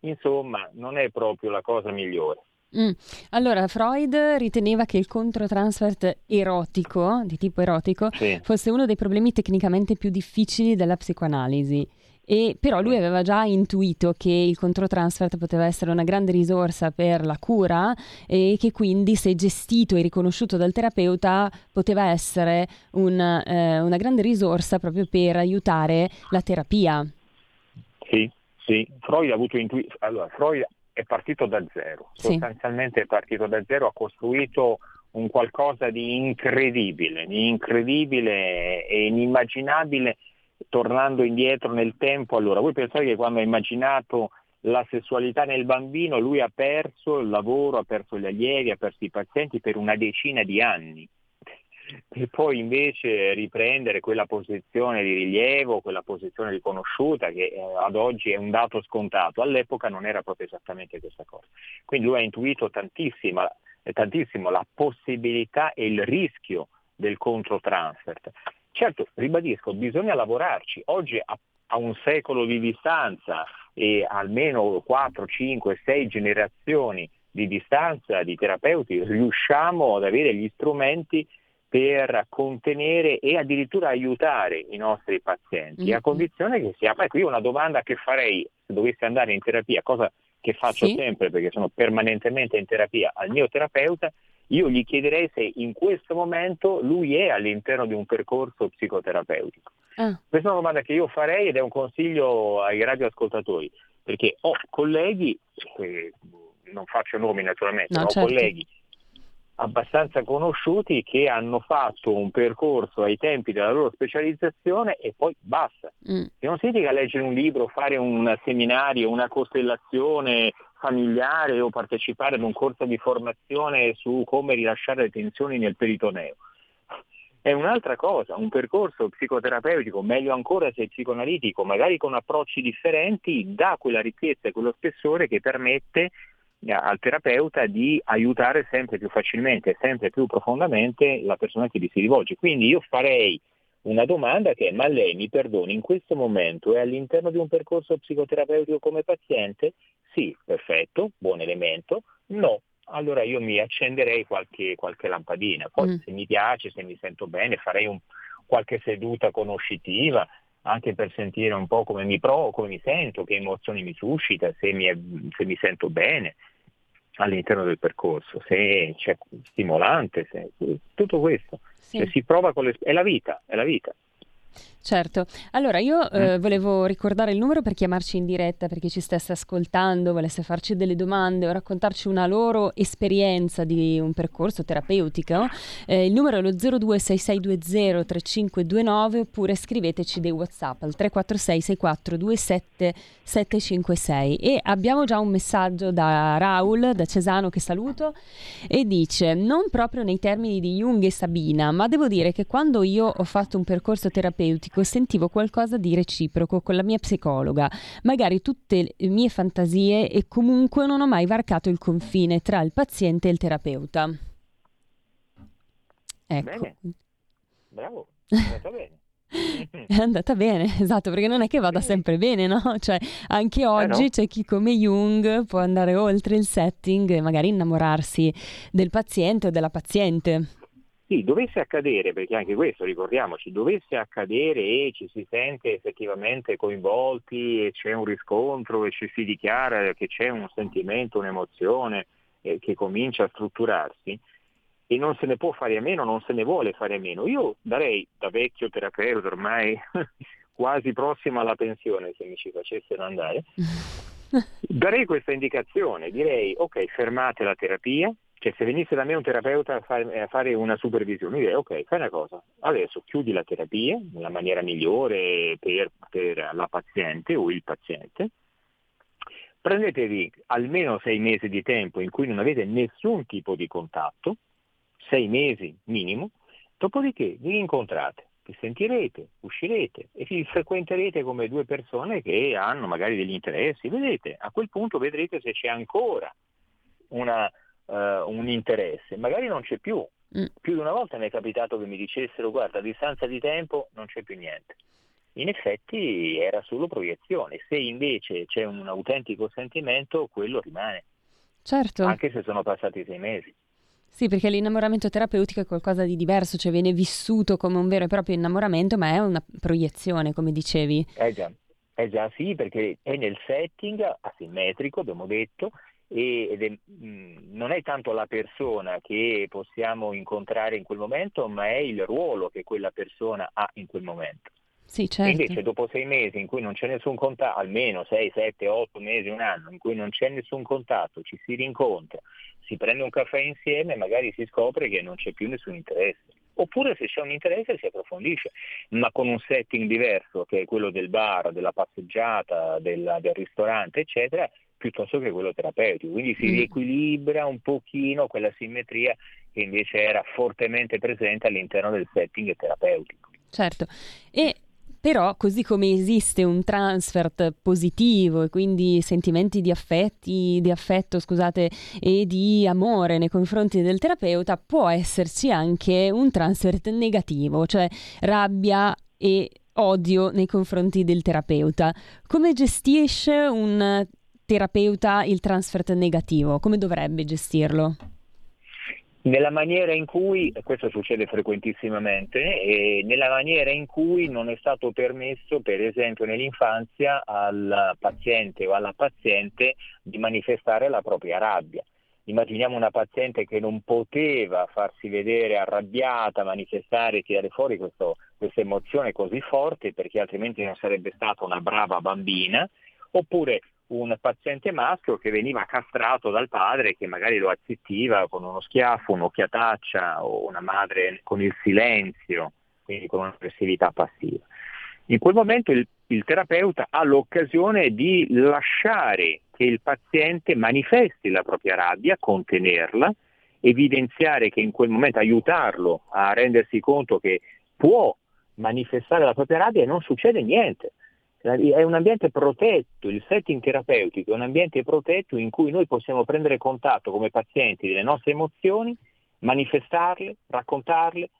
insomma, non è proprio la cosa migliore. Mm. Allora, Freud riteneva che il controtransfert erotico, di tipo erotico, sì. fosse uno dei problemi tecnicamente più difficili della psicoanalisi e però lui aveva già intuito che il controtransfert poteva essere una grande risorsa per la cura e che quindi se gestito e riconosciuto dal terapeuta poteva essere un, eh, una grande risorsa proprio per aiutare la terapia. Sì, sì, Freud ha avuto intuito, allora Freud è partito da zero, sì. sostanzialmente è partito da zero, ha costruito un qualcosa di incredibile, di incredibile e inimmaginabile tornando indietro nel tempo. Allora, voi pensate che quando ha immaginato la sessualità nel bambino, lui ha perso il lavoro, ha perso gli allievi, ha perso i pazienti per una decina di anni. E poi invece riprendere quella posizione di rilievo, quella posizione riconosciuta che eh, ad oggi è un dato scontato, all'epoca non era proprio esattamente questa cosa. Quindi lui ha intuito tantissimo, tantissimo la possibilità e il rischio del controtransfert. Certo, ribadisco, bisogna lavorarci. Oggi a, a un secolo di distanza e almeno 4, 5, 6 generazioni di distanza di terapeuti riusciamo ad avere gli strumenti per contenere e addirittura aiutare i nostri pazienti, mm-hmm. a condizione che sia. Ecco, io una domanda che farei se dovessi andare in terapia, cosa che faccio sì. sempre perché sono permanentemente in terapia al mio terapeuta, io gli chiederei se in questo momento lui è all'interno di un percorso psicoterapeutico. Ah. Questa è una domanda che io farei ed è un consiglio ai radioascoltatori, perché ho colleghi, eh, non faccio nomi naturalmente, no, ho certo. colleghi abbastanza conosciuti che hanno fatto un percorso ai tempi della loro specializzazione e poi basta. Mm. E non significa leggere un libro, fare un seminario, una costellazione familiare o partecipare ad un corso di formazione su come rilasciare le tensioni nel peritoneo. È un'altra cosa, un percorso psicoterapeutico, meglio ancora se psicoanalitico, magari con approcci differenti, dà quella ricchezza e quello spessore che permette eh, al terapeuta di aiutare sempre più facilmente sempre più profondamente la persona che gli si rivolge. Quindi io farei una domanda che è ma lei mi perdoni in questo momento è all'interno di un percorso psicoterapeutico come paziente? Sì, perfetto, buon elemento. No, allora io mi accenderei qualche, qualche lampadina. Poi mm. se mi piace, se mi sento bene, farei un, qualche seduta conoscitiva anche per sentire un po' come mi provo, come mi sento, che emozioni mi suscita, se mi, è, se mi sento bene all'interno del percorso, se c'è stimolante, se, tutto questo. Sì. Cioè, si prova con le... è la vita, è la vita. Certo, allora io eh, mm. volevo ricordare il numero per chiamarci in diretta per chi ci stesse ascoltando, volesse farci delle domande o raccontarci una loro esperienza di un percorso terapeutico. Eh, il numero è lo 0266203529 oppure scriveteci dei WhatsApp al 346 6427 756 e abbiamo già un messaggio da Raul, da Cesano che saluto e dice non proprio nei termini di Jung e Sabina, ma devo dire che quando io ho fatto un percorso terapeutico psicologico sentivo qualcosa di reciproco con la mia psicologa, magari tutte le mie fantasie e comunque non ho mai varcato il confine tra il paziente e il terapeuta. Ecco. Bene. Bravo, è andata bene. [LAUGHS] è andata bene, esatto, perché non è che vada sempre bene, no? [LAUGHS] Cioè, anche oggi eh no. c'è chi come Jung può andare oltre il setting e magari innamorarsi del paziente o della paziente. Sì, dovesse accadere, perché anche questo ricordiamoci, dovesse accadere e ci si sente effettivamente coinvolti e c'è un riscontro e ci si dichiara che c'è un sentimento, un'emozione eh, che comincia a strutturarsi e non se ne può fare a meno, non se ne vuole fare a meno. Io darei da vecchio terapeuta ormai [LAUGHS] quasi prossimo alla pensione se mi ci facessero andare, [LAUGHS] darei questa indicazione, direi ok fermate la terapia, cioè se venisse da me un terapeuta a fare, a fare una supervisione, direi ok, fai una cosa, adesso chiudi la terapia nella maniera migliore per, per la paziente o il paziente, prendetevi almeno sei mesi di tempo in cui non avete nessun tipo di contatto, sei mesi minimo, dopodiché vi incontrate, vi sentirete, uscirete e vi frequenterete come due persone che hanno magari degli interessi, vedete, a quel punto vedrete se c'è ancora una uh, un interesse, magari non c'è più. Mm. Più di una volta mi è capitato che mi dicessero guarda a distanza di tempo non c'è più niente. In effetti era solo proiezione, se invece c'è un autentico sentimento quello rimane. Certo. Anche se sono passati sei mesi. Sì, perché l'innamoramento terapeutico è qualcosa di diverso, cioè viene vissuto come un vero e proprio innamoramento, ma è una proiezione, come dicevi. Eh già, Eh già sì, perché è nel setting asimmetrico, abbiamo detto, ed è, non è tanto la persona che possiamo incontrare in quel momento, ma è il ruolo che quella persona ha in quel momento. Sì, certo. Invece dopo sei mesi in cui non c'è nessun contatto, almeno sei, sette, otto mesi, un anno, in cui non c'è nessun contatto, ci si rincontra, si prende un caffè insieme, magari si scopre che non c'è più nessun interesse. Oppure se c'è un interesse si approfondisce, ma con un setting diverso, che è quello del bar, della passeggiata, della, del ristorante, eccetera, piuttosto che quello terapeutico. Quindi si mm. riequilibra un pochino quella simmetria che invece era fortemente presente all'interno del setting terapeutico. Certo. E però, così come esiste un transfert positivo e quindi sentimenti di affetti, di affetto, scusate, e di amore nei confronti del terapeuta, può esserci anche un transfert negativo, cioè rabbia e odio nei confronti del terapeuta. Come gestisce un terapeuta il transfert negativo? Come dovrebbe gestirlo? Nella maniera in cui, questo succede frequentissimamente, nella maniera in cui non è stato permesso, per esempio nell'infanzia, al paziente o alla paziente di manifestare la propria rabbia. Immaginiamo una paziente che non poteva farsi vedere arrabbiata, manifestare, tirare fuori questo, questa emozione così forte perché altrimenti non sarebbe stata una brava bambina, oppure un paziente maschio che veniva castrato dal padre che magari lo azzittiva con uno schiaffo, un'occhiataccia o una madre con il silenzio, quindi con un'aggressività passiva. In quel momento il, il terapeuta ha l'occasione di lasciare che il paziente manifesti la propria rabbia, contenerla, evidenziare che in quel momento aiutarlo a rendersi conto che può manifestare la propria rabbia e non succede niente è un ambiente protetto, il setting terapeutico è un ambiente protetto in cui noi possiamo prendere contatto come pazienti delle nostre emozioni, manifestarle, raccontarle,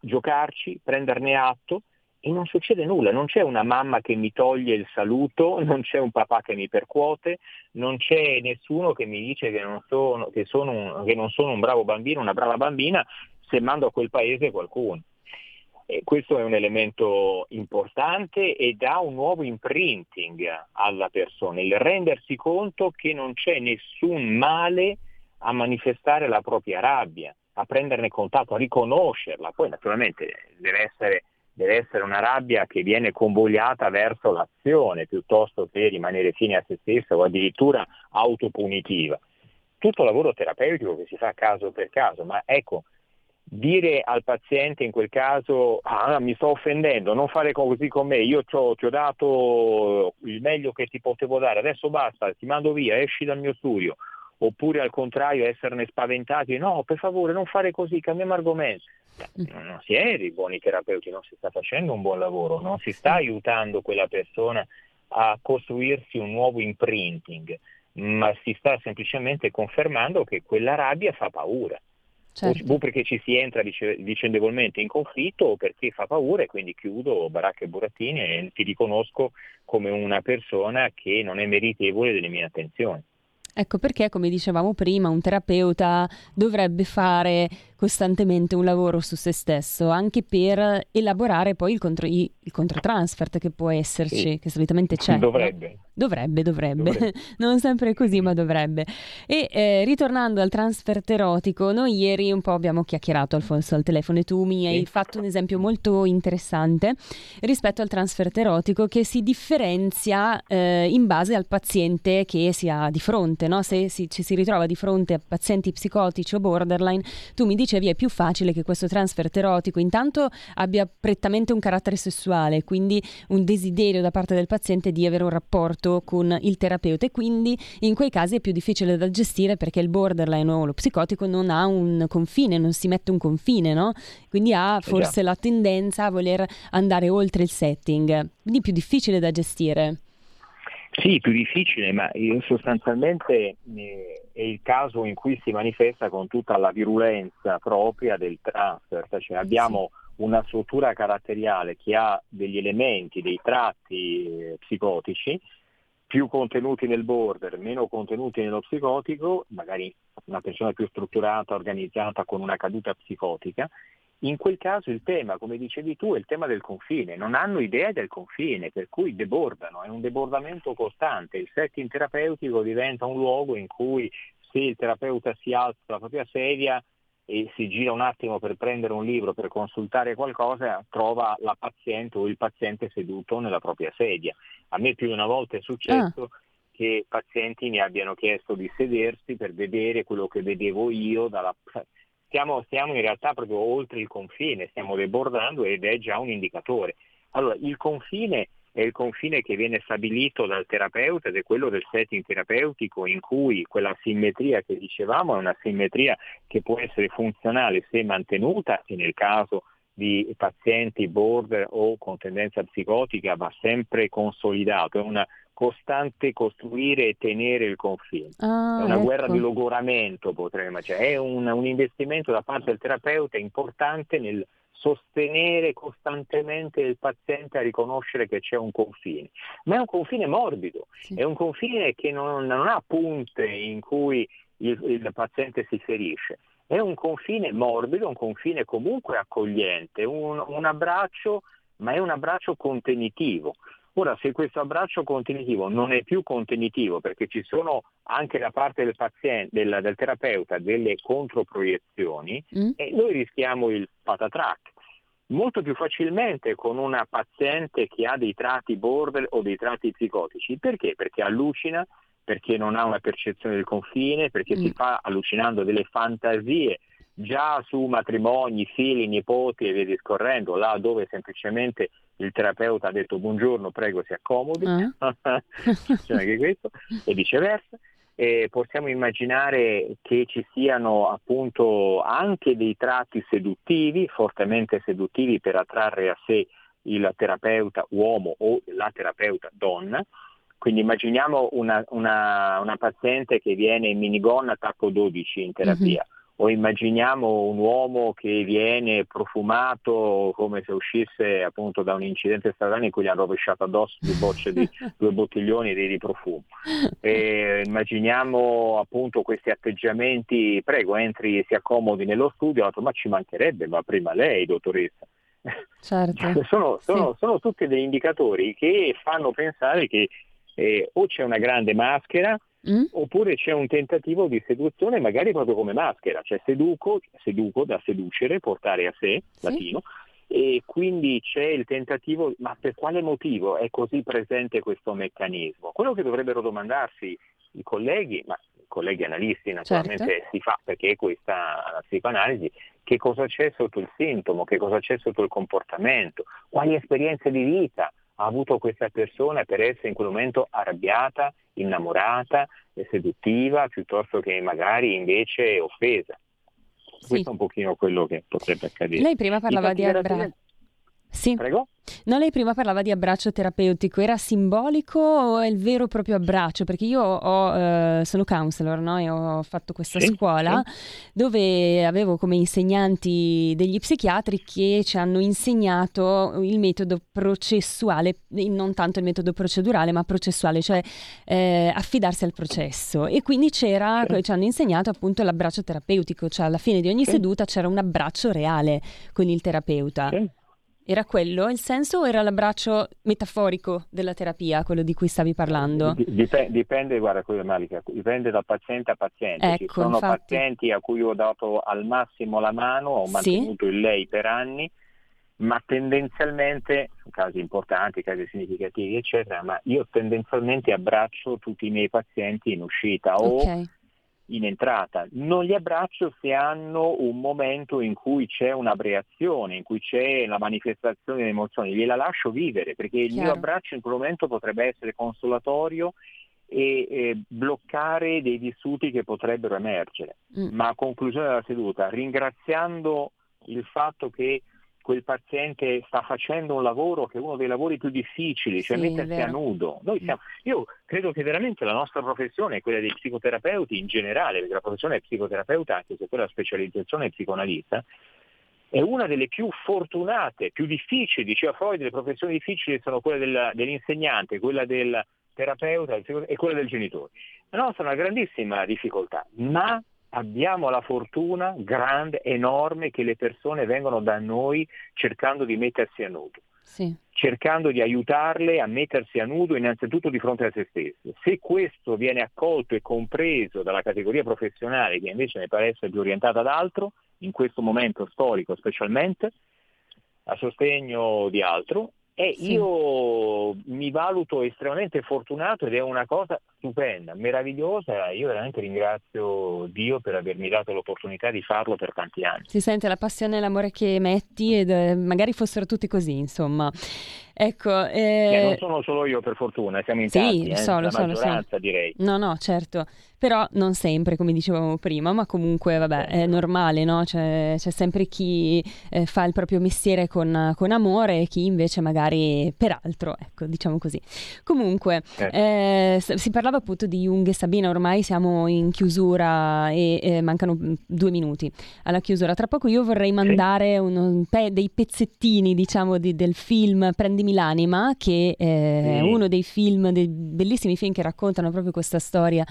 giocarci, prenderne atto e non succede nulla, non c'è una mamma che mi toglie il saluto, [LAUGHS] non c'è un papà che mi percuote, non c'è nessuno che mi dice che non sono, che sono, un, che non sono un bravo bambino, una brava bambina, se mando a quel paese qualcuno. E questo è un elemento importante e dà un nuovo imprinting alla persona, il rendersi conto che non c'è nessun male a manifestare la propria rabbia, a prenderne contatto, a riconoscerla. Poi naturalmente deve essere, deve essere una rabbia che viene convogliata verso l'azione piuttosto che rimanere fine a se stessa o addirittura autopunitiva. Tutto lavoro terapeutico che si fa caso per caso, ma ecco, dire al paziente in quel caso ah, mi sto offendendo, non fare così con me, io ti ho dato il meglio che ti potevo dare, adesso basta, ti mando via, esci dal mio studio, oppure al contrario esserne spaventati, no per favore non fare così, cambiamo argomento. Non si è dei buoni terapeuti, non si sta facendo un buon lavoro, non si sta aiutando quella persona a costruirsi un nuovo imprinting, ma si sta semplicemente confermando che quella rabbia fa paura certo. o perché ci si entra dice, vicendevolmente in conflitto o perché fa paura e quindi chiudo baracca e burattini e ti riconosco come una persona che non è meritevole delle mie attenzioni. Ecco perché, come dicevamo prima, un terapeuta dovrebbe fare costantemente un lavoro su se stesso, anche per elaborare poi il, contro, il controtransfert che può esserci, sì. che solitamente c'è. Dovrebbe. Dovrebbe, dovrebbe, dovrebbe. [LAUGHS] non sempre così, ma dovrebbe. E eh, ritornando al transfert erotico, noi ieri un po' abbiamo chiacchierato, Alfonso, al telefono e tu mi sì. hai fatto un esempio molto interessante rispetto al transfert erotico che si differenzia eh, in base al paziente che si ha di fronte, no? Se si, ci si ritrova di fronte a pazienti psicotici o borderline, tu mi dici dicevi è più facile che questo transfer erotico intanto abbia prettamente un carattere sessuale, quindi un desiderio da parte del paziente di avere un rapporto con il terapeuta e quindi in quei casi è più difficile da gestire perché il borderline o lo psicotico non ha un confine, non si mette un confine, no? Quindi ha forse la tendenza a voler andare oltre il setting, quindi più difficile da gestire. Sì, più difficile, ma sostanzialmente eh, è il caso in cui si manifesta con tutta la virulenza propria del transfer, cioè abbiamo una struttura caratteriale che ha degli elementi, dei tratti eh, psicotici, più contenuti nel border, meno contenuti nello psicotico, magari una persona più strutturata, organizzata con una caduta psicotica, In quel caso il tema, come dicevi tu, è il tema del confine, non hanno idea del confine, per cui debordano, è un debordamento costante, il setting terapeutico diventa un luogo in cui se il terapeuta si alza la propria sedia e si gira un attimo per prendere un libro, per consultare qualcosa, trova la paziente o il paziente seduto nella propria sedia. A me più di una volta è successo ah. che pazienti mi abbiano chiesto di sedersi per vedere quello che vedevo io dalla stiamo, stiamo in realtà proprio oltre il confine, stiamo debordando ed è già un indicatore. Allora, il confine è il confine che viene stabilito dal terapeuta ed è quello del setting terapeutico in cui quella simmetria che dicevamo è una simmetria che può essere funzionale se mantenuta e nel caso di pazienti border o con tendenza psicotica va sempre consolidato, è una costante costruire e tenere il confine. Ah, è una ecco. guerra di logoramento, potremmo immaginare, è un, un, investimento da parte del terapeuta importante nel sostenere costantemente il paziente a riconoscere che c'è un confine, ma è un confine morbido, sì. è un confine che non, non ha punte in cui il, il paziente si ferisce, è un confine morbido, un confine comunque accogliente, un, un abbraccio, ma è un abbraccio contenitivo. Ora, se questo abbraccio contenitivo non è più contenitivo, perché ci sono anche da parte del, paziente, del, del terapeuta delle controproiezioni, mm. eh, noi rischiamo il patatrack. Molto più facilmente con una paziente che ha dei tratti border o dei tratti psicotici. Perché? Perché allucina, perché non ha una percezione del confine, perché mm. si fa allucinando delle fantasie già su matrimoni, figli, nipoti e via discorrendo, là dove semplicemente il terapeuta ha detto buongiorno, prego si accomodi, [LAUGHS] c'è anche questo, e viceversa. E possiamo immaginare che ci siano appunto anche dei tratti seduttivi, fortemente seduttivi per attrarre a sé il terapeuta uomo o la terapeuta donna. Quindi immaginiamo una, una, una paziente che viene in minigonna attacco 12 in terapia. Uh-huh o immaginiamo un uomo che viene profumato come se uscisse appunto da un incidente stradale in cui gli hanno rovesciato addosso due, bocce di, [LAUGHS] due bottiglioni di, di profumo. E immaginiamo appunto questi atteggiamenti, prego entri e si accomodi nello studio, detto, ma ci mancherebbe, ma prima lei dottoressa. Certo. [LAUGHS] sono, sono, sì. sono tutti degli indicatori che fanno pensare che eh, o c'è una grande maschera Mm? Oppure c'è un tentativo di seduzione magari proprio come maschera, cioè seduco, seduco da seducere, portare a sé, sì. latino, e quindi c'è il tentativo, ma per quale motivo è così presente questo meccanismo? Quello che dovrebbero domandarsi i colleghi, ma i colleghi analisti naturalmente certo. si fa perché è questa psicoanalisi, che cosa c'è sotto il sintomo, che cosa c'è sotto il comportamento, quali esperienze di vita ha avuto questa persona per essere in quel momento arrabbiata, innamorata, seduttiva, piuttosto che magari invece offesa. Sì. Questo è un pochino quello che potrebbe accadere. Lei prima parlava di abbraccio. Sì. Prego? No, lei prima parlava di abbraccio terapeutico, era simbolico o è il vero e proprio abbraccio? Perché io ho, eh, sono counselor no? e ho fatto questa sì, scuola sì. dove avevo come insegnanti degli psichiatri che ci hanno insegnato il metodo processuale, non tanto il metodo procedurale ma processuale, cioè eh, affidarsi al processo. E quindi c'era, sì. ci hanno insegnato appunto l'abbraccio terapeutico, cioè alla fine di ogni seduta c'era un abbraccio reale con il terapeuta. Era quello il senso o era l'abbraccio metaforico della terapia, quello di cui stavi parlando? Dipende, dipende guarda, Malika, dipende da paziente a paziente. Ecco, Ci sono infatti. pazienti a cui ho dato al massimo la mano, ho mantenuto sì. il lei per anni, ma tendenzialmente, casi importanti, casi significativi, eccetera, ma io tendenzialmente abbraccio tutti i miei pazienti in uscita o okay in entrata. Non li abbraccio se hanno un momento in cui c'è un'abreazione, in cui c'è la manifestazione di emozioni, gliela lascio vivere perché il Chiaro. mio abbraccio in quel momento potrebbe essere consolatorio e, e bloccare dei vissuti che potrebbero emergere. Mm. Ma a conclusione della seduta, ringraziando il fatto che quel paziente sta facendo un lavoro che è uno dei lavori più difficili, cioè sì, mettersi a nudo. Siamo, io credo che veramente la nostra professione, quella dei psicoterapeuti in generale, perché la professione è psicoterapeuta, anche se quella specializzazione è psicoanalista, è una delle più fortunate, più difficili, diceva Freud, le professioni difficili sono quelle del, dell'insegnante, quella del terapeuta e quella del genitore. La nostra è una grandissima difficoltà, ma abbiamo la fortuna grande, enorme, che le persone vengono da noi cercando di mettersi a nudo. Sì. cercando di aiutarle a mettersi a nudo innanzitutto di fronte a se stesse. Se questo viene accolto e compreso dalla categoria professionale che invece ne pare essere più orientata ad altro, in questo momento storico specialmente, a sostegno di altro, e sì. io mi valuto estremamente fortunato ed è una cosa stupenda, meravigliosa. Io veramente ringrazio Dio per avermi dato l'opportunità di farlo per tanti anni. Si sente la passione e l'amore che metti ed eh, magari fossero tutti così, insomma. Ecco, eh... Eh, non sono solo io per fortuna, siamo in sì, tanti, eh, so, la so, maggioranza so. direi. No, no, certo, però non sempre come dicevamo prima, ma comunque vabbè è normale, no? C'è, c'è sempre chi eh, fa il proprio mestiere con, con, amore e chi invece magari per altro, ecco, diciamo così. Comunque, certo. eh, si parlava appunto di Jung e Sabina, ormai siamo in chiusura e eh, mancano mm, due minuti alla chiusura. Tra poco io vorrei mandare sì. un, un pe- dei pezzettini, diciamo, di, del film Prendimi l'anima, che è sì. uno dei film, dei bellissimi film che raccontano proprio questa storia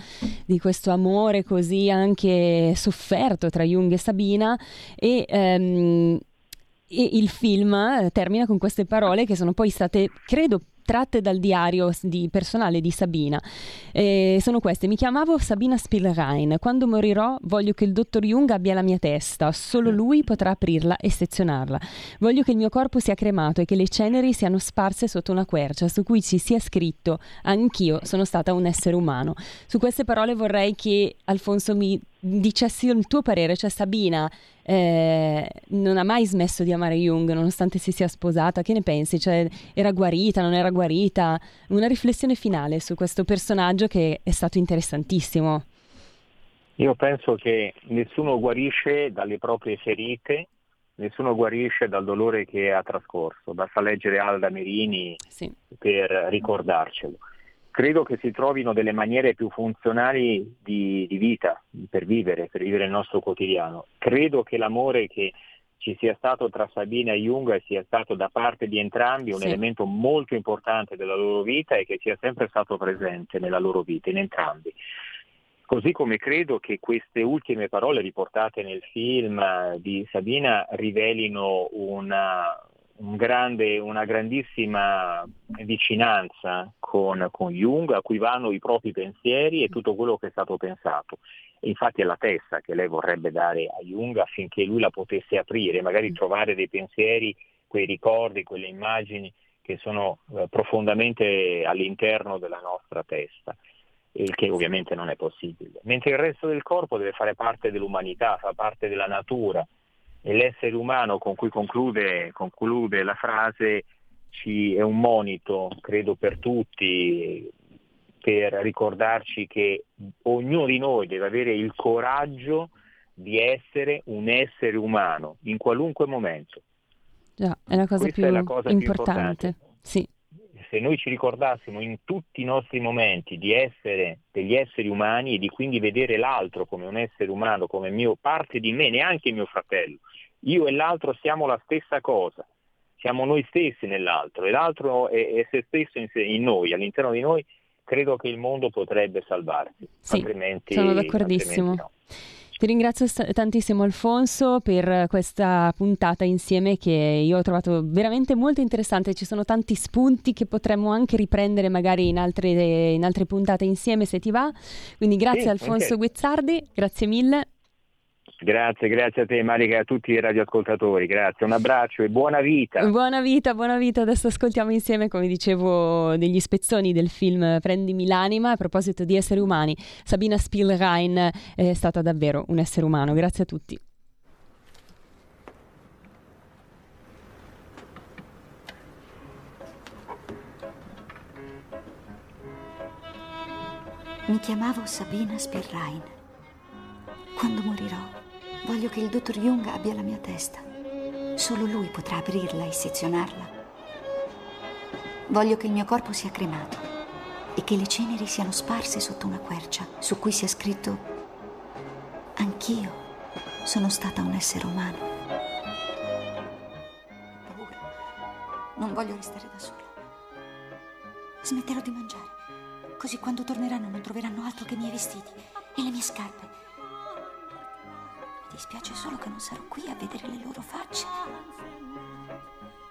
di questo amore così anche sofferto tra Jung e Sabina. E, um, e il film termina con queste parole che sono poi state, credo, tratte dal diario di personale di Sabina. Eh, sono queste. Mi chiamavo Sabina Spielrein. Quando morirò voglio che il dottor Jung abbia la mia testa. Solo lui potrà aprirla e sezionarla. Voglio che il mio corpo sia cremato e che le ceneri siano sparse sotto una quercia su cui ci sia scritto Anch'io sono stata un essere umano. Su queste parole vorrei che Alfonso mi dicessi il tuo parere, cioè Sabina eh, non ha mai smesso di amare Jung nonostante si sia sposata, che ne pensi? Cioè, era guarita, non era guarita? Una riflessione finale su questo personaggio che è stato interessantissimo. Io penso che nessuno guarisce dalle proprie ferite, nessuno guarisce dal dolore che ha trascorso, basta leggere Alda Merini sì. per ricordarcelo credo che si trovino delle maniere più funzionali di, di, vita, per vivere, per vivere il nostro quotidiano. Credo che l'amore che ci sia stato tra Sabina e Jung sia stato da parte di entrambi un sì. elemento molto importante della loro vita e che sia sempre stato presente nella loro vita, in entrambi. Così come credo che queste ultime parole riportate nel film di Sabina rivelino una, un grande, una grandissima vicinanza con, con, Jung, a cui vanno i propri pensieri e tutto quello che è stato pensato. E infatti è la testa che lei vorrebbe dare a Jung affinché lui la potesse aprire, magari mm. trovare dei pensieri, quei ricordi, quelle immagini che sono eh, profondamente all'interno della nostra testa, il che ovviamente non è possibile. Mentre il resto del corpo deve fare parte dell'umanità, fa parte della natura, e l'essere umano con cui conclude, conclude la frase ci, è un monito, credo per tutti, per ricordarci che ognuno di noi deve avere il coraggio di essere un essere umano in qualunque momento. Già, è la cosa, più, è la cosa importante. più importante. Sì. Se noi ci ricordassimo in tutti i nostri momenti di essere degli esseri umani e di quindi vedere l'altro come un essere umano, come mio, parte di me, neanche mio fratello, io e l'altro siamo la stessa cosa, siamo noi stessi nell'altro e l'altro è, è se stesso in, sé, in, noi, all'interno di noi, credo che il mondo potrebbe salvarsi, sì, altrimenti, sono d'accordissimo. Altrimenti no. Ti ringrazio tantissimo Alfonso per questa puntata insieme che io ho trovato veramente molto interessante, ci sono tanti spunti che potremmo anche riprendere magari in altre, in altre puntate insieme se ti va, quindi grazie sì, Alfonso okay. Guizzardi, grazie mille. Grazie, grazie a te Marica e a tutti i radioascoltatori, grazie, un abbraccio e buona vita. Buona vita, buona vita, adesso ascoltiamo insieme, come dicevo, degli spezzoni del film Prendimi l'anima, a proposito di esseri umani, Sabina Spielrein è stata davvero un essere umano, grazie a tutti. Mi chiamavo Sabina Spielrein. Quando morirò Voglio che il dottor Jung abbia la mia testa. Solo lui potrà aprirla e sezionarla. Voglio che il mio corpo sia cremato e che le ceneri siano sparse sotto una quercia su cui sia scritto Anch'io sono stata un essere umano. Paura. Non voglio restare da sola. Smetterò di mangiare, così quando torneranno non troveranno altro che i miei vestiti e le mie scarpe dispiace solo che non sarò qui a vedere le loro facce.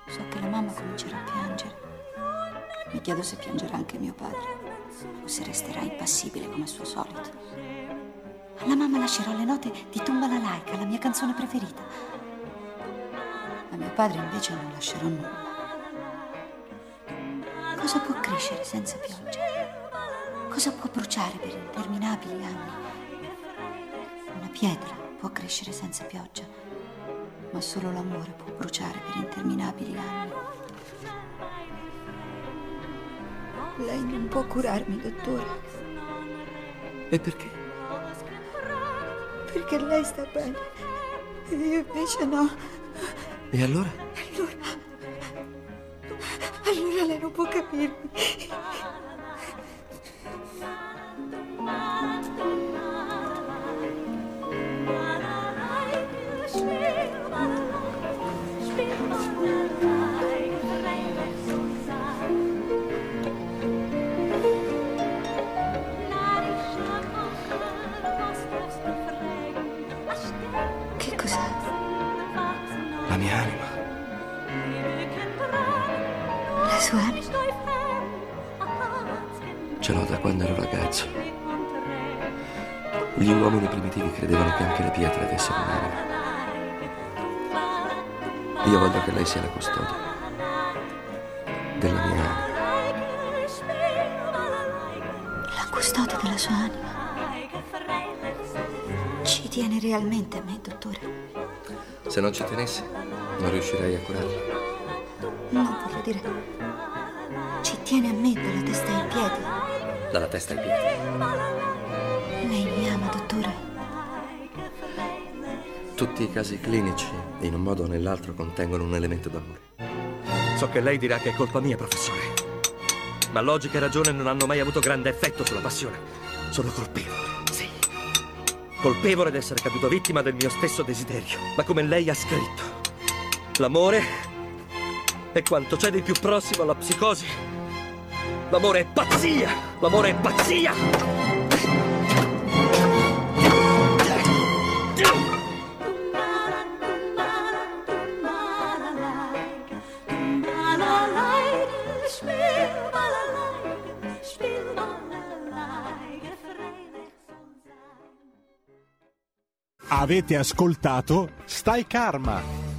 So che la mamma comincerà a piangere. Mi chiedo se piangerà anche mio padre o se resterà impassibile come al suo solito. Alla mamma lascerò le note di Tumba la Laica, la mia canzone preferita. A mio padre invece non lascerò nulla. Cosa può crescere senza pioggia? Cosa può bruciare per interminabili anni? Una pietra può crescere senza pioggia, ma solo l'amore può bruciare per interminabili anni. Lei non può curarmi, dottore. E perché? Perché lei sta bene. E io invece no. E allora? Allora. Allora lei non può capirmi. Ce l'ho da quando ero ragazzo. Gli uomini primitivi credevano che anche le pietre avessero un'anima. Io voglio che lei sia la custode della mia anima. La custode della sua anima. Ci tiene realmente a me, dottore? Se non ci tenesse, non riuscirei a curarla. No, voglio dire, ci tiene a me dalla testa ai piedi. Dalla testa ai piedi. Lei mi ama, dottore. Tutti i casi clinici, in un modo o nell'altro, contengono un elemento d'amore. So che lei dirà che è colpa mia, professore. Ma logica e ragione non hanno mai avuto grande effetto sulla passione. Sono colpevole, sì. Colpevole d'essere caduto vittima del mio stesso desiderio. Ma come lei ha scritto, l'amore è quanto c'è di più prossimo alla psicosi L'amore è pazzia! L'amore è pazzia! Avete ascoltato Stai Karma